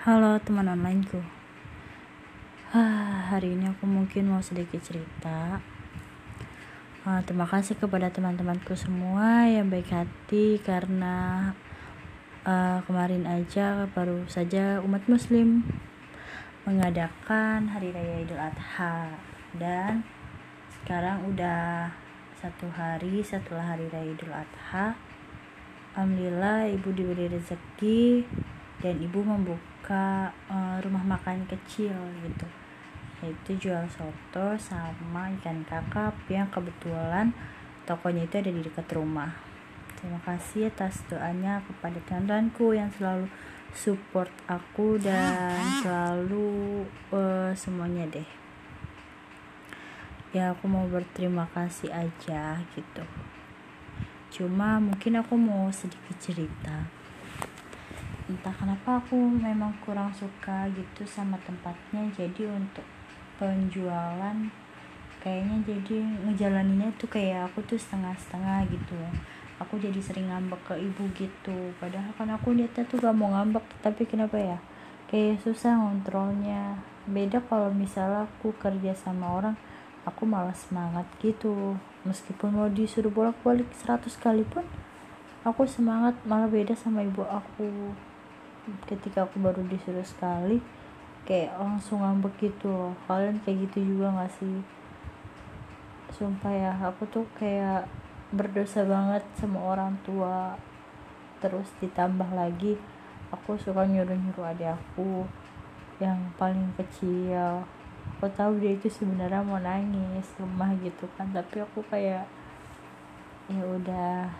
Halo teman onlineku. Ah, Hari ini aku mungkin mau sedikit cerita. Uh, Terima kasih kepada teman-temanku semua yang baik hati Karena uh, kemarin aja baru saja umat muslim Mengadakan Hari Raya Idul Adha. Dan sekarang udah satu hari setelah Hari Raya Idul Adha. Alhamdulillah ibu diberi rezeki dan ibu membuka uh, rumah makan kecil gitu. Yaitu jual soto sama ikan kakap yang kebetulan tokonya itu ada di dekat rumah. Terima kasih atas doanya kepada teman-temanku yang selalu support aku dan selalu uh, semuanya deh. Ya aku mau berterima kasih aja gitu. Cuma mungkin aku mau sedikit cerita entah kenapa aku memang kurang suka gitu sama tempatnya. Jadi untuk penjualan kayaknya jadi ngejalaninnya tuh kayak aku tuh setengah-setengah gitu. Aku jadi sering ngambek ke ibu gitu. Padahal kan aku niatnya tuh gak mau ngambek tapi kenapa ya? Kayak susah ngontrolnya. Beda kalau misalnya aku kerja sama orang aku malah semangat gitu. Meskipun mau disuruh bolak-balik 100 kali pun aku semangat malah beda sama ibu aku ketika aku baru disuruh sekali kayak langsung ngambek gitu loh. Kalian kayak gitu juga gak sih? Sumpah ya aku tuh kayak berdosa banget sama orang tua. Terus ditambah lagi aku suka nyuruh-nyuruh adik aku yang paling kecil. Aku tahu dia itu sebenarnya mau nangis lemah gitu kan tapi aku kayak ya udah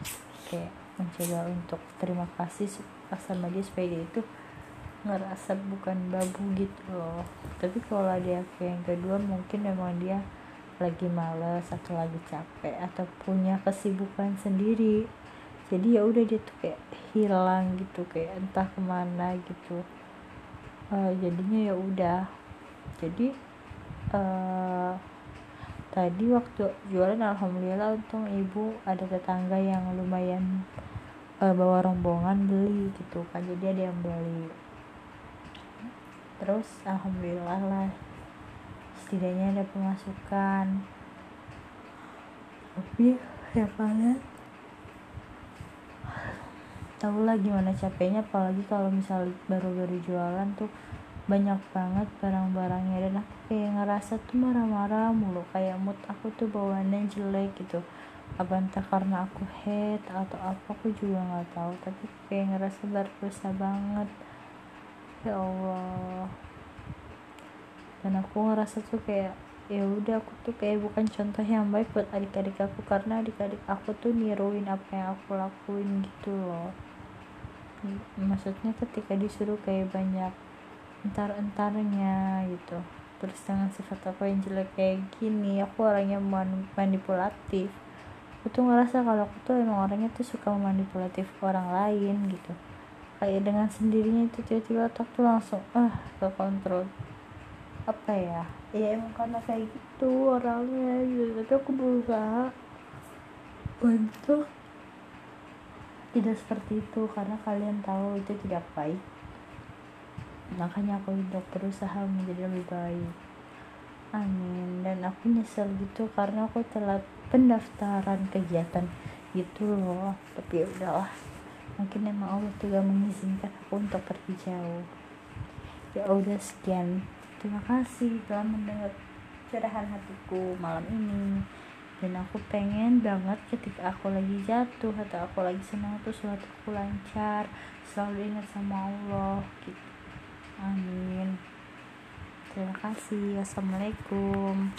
kayak mencoba untuk terima kasih sama dia supaya dia itu ngerasa bukan babu gitu loh. Tapi kalau ada yang kedua mungkin memang dia lagi males atau lagi capek atau punya kesibukan sendiri. Jadi ya udah dia tuh kayak hilang gitu kayak entah ke mana gitu. Uh, jadinya ya udah. Jadi uh, tadi waktu jualan alhamdulillah untung ibu ada tetangga yang lumayan uh, bawa rombongan beli gitu kan jadi ada yang beli. Terus alhamdulillah lah setidaknya ada pemasukan. Tapi ya kalian tahu lah gimana capeknya apalagi kalau misalnya baru-baru jualan tuh banyak banget barang-barangnya. Dan aku kayak ngerasa tuh marah-marah mulu kayak mood aku tuh bawaannya jelek gitu apa entah karena aku head atau apa aku juga nggak tahu. Tapi kayak ngerasa berdosa banget. Ya Allah. Dan aku ngerasa tuh kayak ya udah aku tuh kayak bukan contoh yang baik buat adik-adik aku. Karena adik-adik aku tuh niruin apa yang aku lakuin gitu loh. Maksudnya ketika disuruh kayak banyak entar-entarnya gitu. Terus dengan sifat aku yang jelek kayak gini aku orangnya manipulatif aku tuh ngerasa kalau aku tuh emang orangnya tuh suka memanipulatif orang lain gitu. Kayak dengan sendirinya itu tiba-tiba otak tuh langsung ah ke kontrol. Apa ya? Ya emang karena kayak gitu orangnya gitu. Tapi aku berusaha untuk tidak seperti itu karena kalian tahu itu tidak baik. Makanya aku udah berusaha menjadi lebih baik. Amin. Dan aku nyesel gitu karena aku telat pendaftaran kegiatan gitu loh. Tapi ya udahlah. Mungkin emang Allah tuh gak mengizinkan aku untuk pergi jauh. Ya udah sekian. Terima kasih telah mendengar curahan hatiku malam ini. Dan aku pengen banget ketika aku lagi jatuh atau aku lagi senang tuh suatu aku lancar selalu ingat sama Allah gitu. Amin. Terima kasih. Assalamualaikum